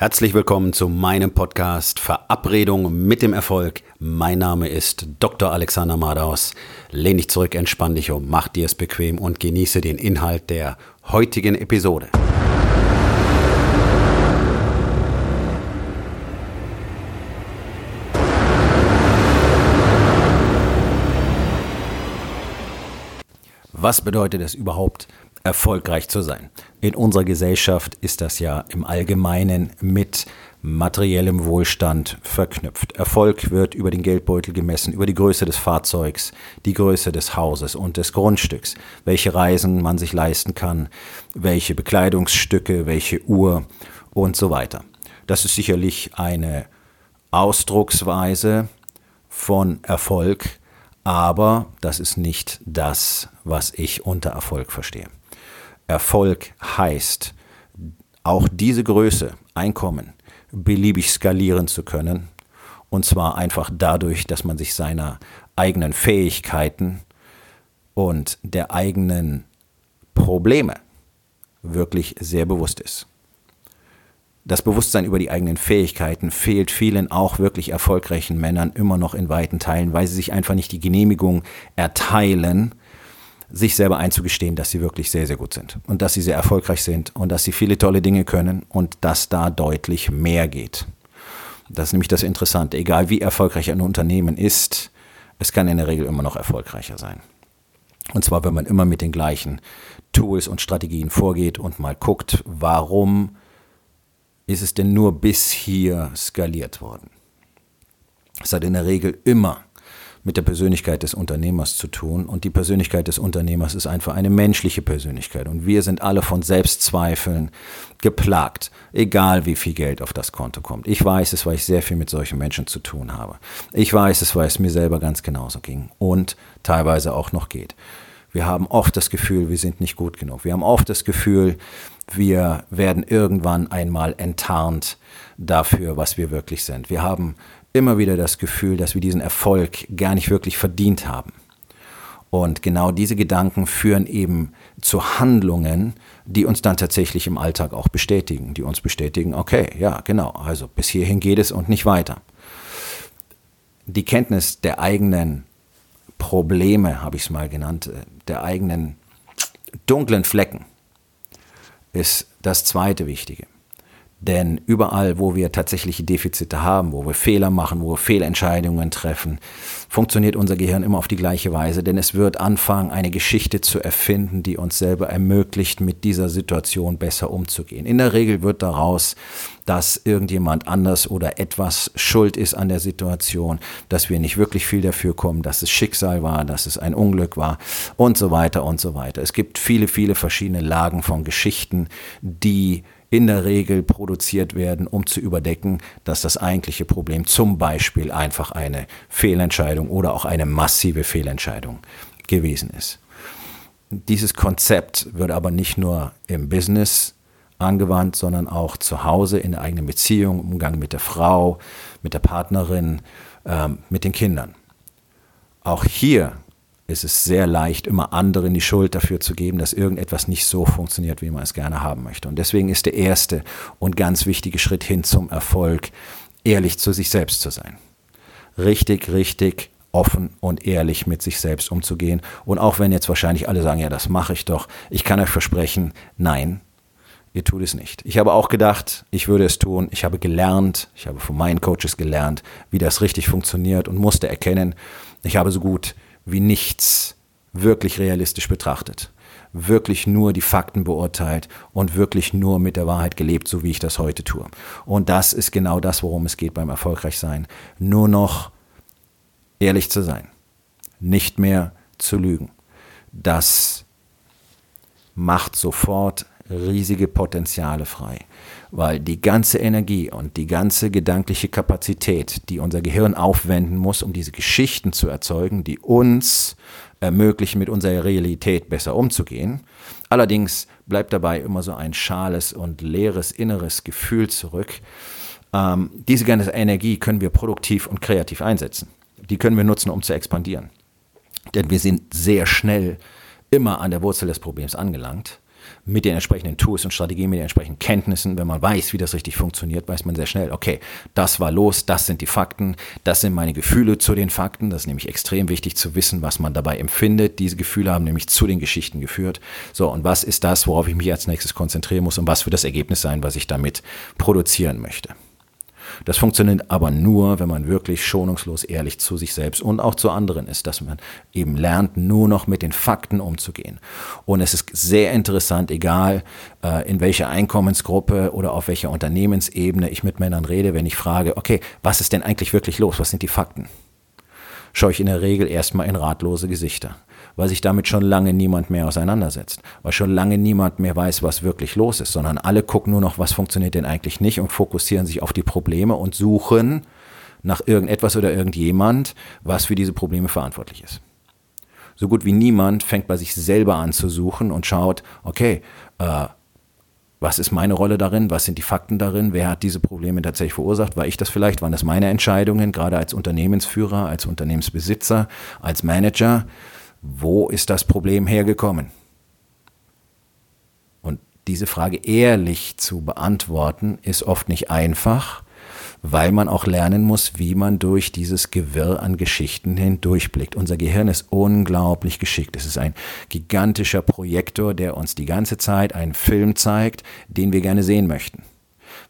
Herzlich willkommen zu meinem Podcast Verabredung mit dem Erfolg. Mein Name ist Dr. Alexander Madaus. Lehn dich zurück, entspann dich um, mach dir es bequem und genieße den Inhalt der heutigen Episode. Was bedeutet es überhaupt, erfolgreich zu sein. In unserer Gesellschaft ist das ja im Allgemeinen mit materiellem Wohlstand verknüpft. Erfolg wird über den Geldbeutel gemessen, über die Größe des Fahrzeugs, die Größe des Hauses und des Grundstücks, welche Reisen man sich leisten kann, welche Bekleidungsstücke, welche Uhr und so weiter. Das ist sicherlich eine Ausdrucksweise von Erfolg, aber das ist nicht das, was ich unter Erfolg verstehe. Erfolg heißt, auch diese Größe, Einkommen, beliebig skalieren zu können. Und zwar einfach dadurch, dass man sich seiner eigenen Fähigkeiten und der eigenen Probleme wirklich sehr bewusst ist. Das Bewusstsein über die eigenen Fähigkeiten fehlt vielen auch wirklich erfolgreichen Männern immer noch in weiten Teilen, weil sie sich einfach nicht die Genehmigung erteilen, sich selber einzugestehen, dass sie wirklich sehr, sehr gut sind und dass sie sehr erfolgreich sind und dass sie viele tolle Dinge können und dass da deutlich mehr geht. Das ist nämlich das Interessante. Egal wie erfolgreich ein Unternehmen ist, es kann in der Regel immer noch erfolgreicher sein. Und zwar, wenn man immer mit den gleichen Tools und Strategien vorgeht und mal guckt, warum ist es denn nur bis hier skaliert worden. Es hat in der Regel immer mit der Persönlichkeit des Unternehmers zu tun. Und die Persönlichkeit des Unternehmers ist einfach eine menschliche Persönlichkeit. Und wir sind alle von Selbstzweifeln geplagt, egal wie viel Geld auf das Konto kommt. Ich weiß es, weil ich sehr viel mit solchen Menschen zu tun habe. Ich weiß es, weil es mir selber ganz genauso ging und teilweise auch noch geht. Wir haben oft das Gefühl, wir sind nicht gut genug. Wir haben oft das Gefühl, wir werden irgendwann einmal enttarnt dafür, was wir wirklich sind. Wir haben immer wieder das Gefühl, dass wir diesen Erfolg gar nicht wirklich verdient haben. Und genau diese Gedanken führen eben zu Handlungen, die uns dann tatsächlich im Alltag auch bestätigen, die uns bestätigen, okay, ja, genau, also bis hierhin geht es und nicht weiter. Die Kenntnis der eigenen Probleme, habe ich es mal genannt, äh, der eigenen dunklen Flecken, ist das zweite Wichtige. Denn überall, wo wir tatsächliche Defizite haben, wo wir Fehler machen, wo wir Fehlentscheidungen treffen, funktioniert unser Gehirn immer auf die gleiche Weise. Denn es wird anfangen, eine Geschichte zu erfinden, die uns selber ermöglicht, mit dieser Situation besser umzugehen. In der Regel wird daraus, dass irgendjemand anders oder etwas schuld ist an der Situation, dass wir nicht wirklich viel dafür kommen, dass es Schicksal war, dass es ein Unglück war und so weiter und so weiter. Es gibt viele, viele verschiedene Lagen von Geschichten, die in der Regel produziert werden, um zu überdecken, dass das eigentliche Problem zum Beispiel einfach eine Fehlentscheidung oder auch eine massive Fehlentscheidung gewesen ist. Dieses Konzept wird aber nicht nur im Business angewandt, sondern auch zu Hause in der eigenen Beziehung, im Umgang mit der Frau, mit der Partnerin, ähm, mit den Kindern. Auch hier ist es sehr leicht, immer anderen die Schuld dafür zu geben, dass irgendetwas nicht so funktioniert, wie man es gerne haben möchte. Und deswegen ist der erste und ganz wichtige Schritt hin zum Erfolg, ehrlich zu sich selbst zu sein. Richtig, richtig offen und ehrlich mit sich selbst umzugehen. Und auch wenn jetzt wahrscheinlich alle sagen, ja, das mache ich doch, ich kann euch versprechen, nein, ihr tut es nicht. Ich habe auch gedacht, ich würde es tun. Ich habe gelernt, ich habe von meinen Coaches gelernt, wie das richtig funktioniert und musste erkennen, ich habe so gut wie nichts wirklich realistisch betrachtet, wirklich nur die Fakten beurteilt und wirklich nur mit der Wahrheit gelebt, so wie ich das heute tue. Und das ist genau das, worum es geht beim Erfolgreichsein. Nur noch ehrlich zu sein, nicht mehr zu lügen. Das macht sofort riesige Potenziale frei, weil die ganze Energie und die ganze gedankliche Kapazität, die unser Gehirn aufwenden muss, um diese Geschichten zu erzeugen, die uns ermöglichen, mit unserer Realität besser umzugehen. Allerdings bleibt dabei immer so ein schales und leeres inneres Gefühl zurück. Ähm, diese ganze Energie können wir produktiv und kreativ einsetzen. Die können wir nutzen, um zu expandieren. Denn wir sind sehr schnell immer an der Wurzel des Problems angelangt mit den entsprechenden Tools und Strategien, mit den entsprechenden Kenntnissen, wenn man weiß, wie das richtig funktioniert, weiß man sehr schnell, okay, das war los, das sind die Fakten, das sind meine Gefühle zu den Fakten. Das ist nämlich extrem wichtig zu wissen, was man dabei empfindet. Diese Gefühle haben nämlich zu den Geschichten geführt. So, und was ist das, worauf ich mich als nächstes konzentrieren muss und was wird das Ergebnis sein, was ich damit produzieren möchte? Das funktioniert aber nur, wenn man wirklich schonungslos ehrlich zu sich selbst und auch zu anderen ist, dass man eben lernt, nur noch mit den Fakten umzugehen. Und es ist sehr interessant, egal äh, in welcher Einkommensgruppe oder auf welcher Unternehmensebene ich mit Männern rede, wenn ich frage, okay, was ist denn eigentlich wirklich los? Was sind die Fakten? Schaue ich in der Regel erstmal in ratlose Gesichter weil sich damit schon lange niemand mehr auseinandersetzt, weil schon lange niemand mehr weiß, was wirklich los ist, sondern alle gucken nur noch, was funktioniert denn eigentlich nicht und fokussieren sich auf die Probleme und suchen nach irgendetwas oder irgendjemand, was für diese Probleme verantwortlich ist. So gut wie niemand fängt bei sich selber an zu suchen und schaut, okay, äh, was ist meine Rolle darin? Was sind die Fakten darin? Wer hat diese Probleme tatsächlich verursacht? War ich das vielleicht? Waren das meine Entscheidungen, gerade als Unternehmensführer, als Unternehmensbesitzer, als Manager? Wo ist das Problem hergekommen? Und diese Frage ehrlich zu beantworten, ist oft nicht einfach, weil man auch lernen muss, wie man durch dieses Gewirr an Geschichten hindurchblickt. Unser Gehirn ist unglaublich geschickt. Es ist ein gigantischer Projektor, der uns die ganze Zeit einen Film zeigt, den wir gerne sehen möchten,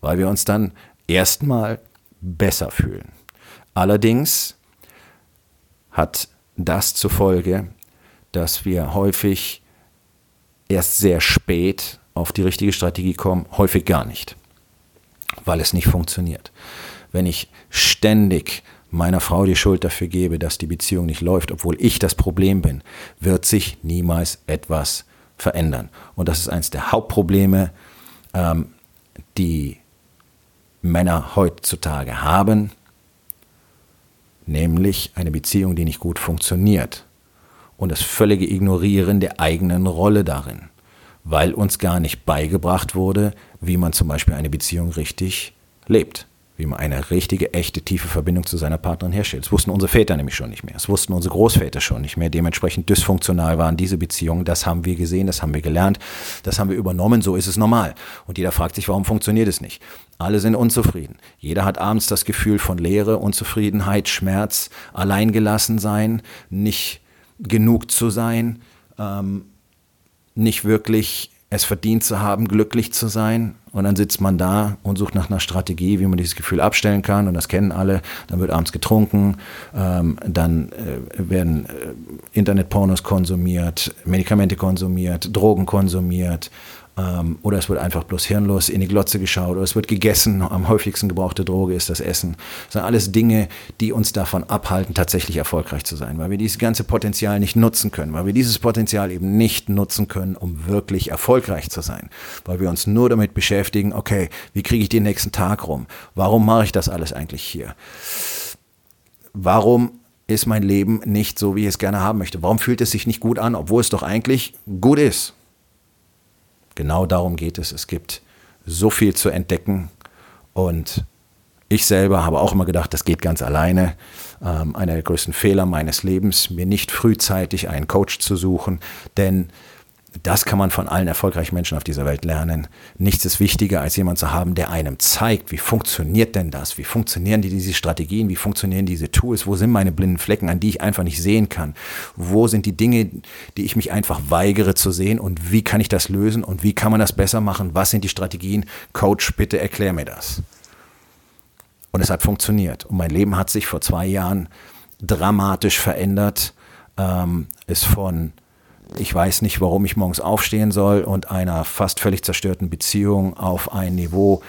weil wir uns dann erstmal besser fühlen. Allerdings hat das zur Folge, dass wir häufig erst sehr spät auf die richtige Strategie kommen, häufig gar nicht, weil es nicht funktioniert. Wenn ich ständig meiner Frau die Schuld dafür gebe, dass die Beziehung nicht läuft, obwohl ich das Problem bin, wird sich niemals etwas verändern. Und das ist eines der Hauptprobleme, ähm, die Männer heutzutage haben, nämlich eine Beziehung, die nicht gut funktioniert und das völlige Ignorieren der eigenen Rolle darin, weil uns gar nicht beigebracht wurde, wie man zum Beispiel eine Beziehung richtig lebt, wie man eine richtige, echte, tiefe Verbindung zu seiner Partnerin herstellt. Das wussten unsere Väter nämlich schon nicht mehr, das wussten unsere Großväter schon nicht mehr. Dementsprechend dysfunktional waren diese Beziehungen. Das haben wir gesehen, das haben wir gelernt, das haben wir übernommen, so ist es normal. Und jeder fragt sich, warum funktioniert es nicht? Alle sind unzufrieden. Jeder hat abends das Gefühl von Leere, Unzufriedenheit, Schmerz, alleingelassen sein, nicht genug zu sein, ähm, nicht wirklich es verdient zu haben, glücklich zu sein. Und dann sitzt man da und sucht nach einer Strategie, wie man dieses Gefühl abstellen kann. Und das kennen alle. Dann wird abends getrunken, ähm, dann äh, werden äh, Internetpornos konsumiert, Medikamente konsumiert, Drogen konsumiert, ähm, oder es wird einfach bloß hirnlos in die Glotze geschaut oder es wird gegessen. Am häufigsten gebrauchte Droge ist das Essen. Das sind alles Dinge, die uns davon abhalten, tatsächlich erfolgreich zu sein, weil wir dieses ganze Potenzial nicht nutzen können, weil wir dieses Potenzial eben nicht nutzen können, um wirklich erfolgreich zu sein, weil wir uns nur damit beschäftigen, okay, wie kriege ich den nächsten Tag rum? Warum mache ich das alles eigentlich hier? Warum ist mein Leben nicht so, wie ich es gerne haben möchte? Warum fühlt es sich nicht gut an, obwohl es doch eigentlich gut ist? Genau darum geht es. Es gibt so viel zu entdecken und ich selber habe auch immer gedacht, das geht ganz alleine. Ähm, einer der größten Fehler meines Lebens, mir nicht frühzeitig einen Coach zu suchen, denn das kann man von allen erfolgreichen Menschen auf dieser Welt lernen. Nichts ist wichtiger, als jemand zu haben, der einem zeigt, wie funktioniert denn das? Wie funktionieren die, diese Strategien? Wie funktionieren diese Tools? Wo sind meine blinden Flecken, an die ich einfach nicht sehen kann? Wo sind die Dinge, die ich mich einfach weigere zu sehen? Und wie kann ich das lösen? Und wie kann man das besser machen? Was sind die Strategien? Coach, bitte erklär mir das. Und es hat funktioniert. Und mein Leben hat sich vor zwei Jahren dramatisch verändert. Ähm, ist von ich weiß nicht, warum ich morgens aufstehen soll und einer fast völlig zerstörten Beziehung auf ein Niveau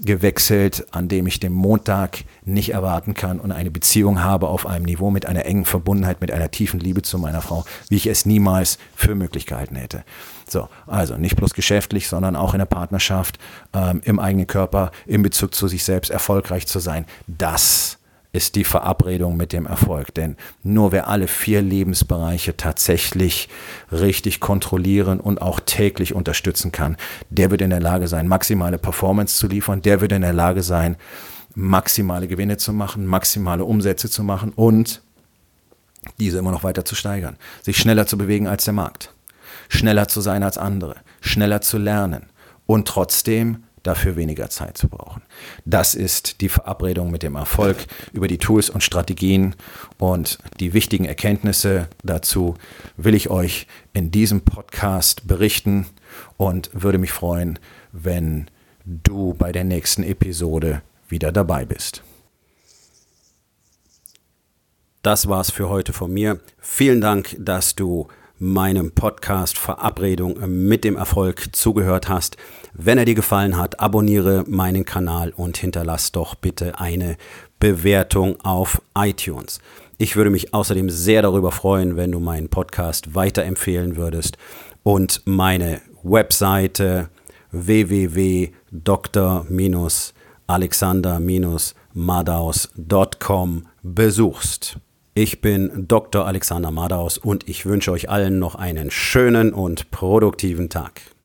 gewechselt, an dem ich den Montag nicht erwarten kann und eine Beziehung habe auf einem Niveau mit einer engen Verbundenheit, mit einer tiefen Liebe zu meiner Frau, wie ich es niemals für möglich gehalten hätte. So, also nicht bloß geschäftlich, sondern auch in der Partnerschaft, ähm, im eigenen Körper, in Bezug zu sich selbst erfolgreich zu sein. Das ist die Verabredung mit dem Erfolg. Denn nur wer alle vier Lebensbereiche tatsächlich richtig kontrollieren und auch täglich unterstützen kann, der wird in der Lage sein, maximale Performance zu liefern, der wird in der Lage sein, maximale Gewinne zu machen, maximale Umsätze zu machen und diese immer noch weiter zu steigern, sich schneller zu bewegen als der Markt, schneller zu sein als andere, schneller zu lernen und trotzdem dafür weniger Zeit zu brauchen. Das ist die Verabredung mit dem Erfolg über die Tools und Strategien und die wichtigen Erkenntnisse dazu will ich euch in diesem Podcast berichten und würde mich freuen, wenn du bei der nächsten Episode wieder dabei bist. Das war's für heute von mir. Vielen Dank, dass du meinem Podcast Verabredung mit dem Erfolg zugehört hast. Wenn er dir gefallen hat, abonniere meinen Kanal und hinterlass doch bitte eine Bewertung auf iTunes. Ich würde mich außerdem sehr darüber freuen, wenn du meinen Podcast weiterempfehlen würdest und meine Webseite www.dr-alexander-madaus.com besuchst. Ich bin Dr. Alexander Madaus und ich wünsche euch allen noch einen schönen und produktiven Tag.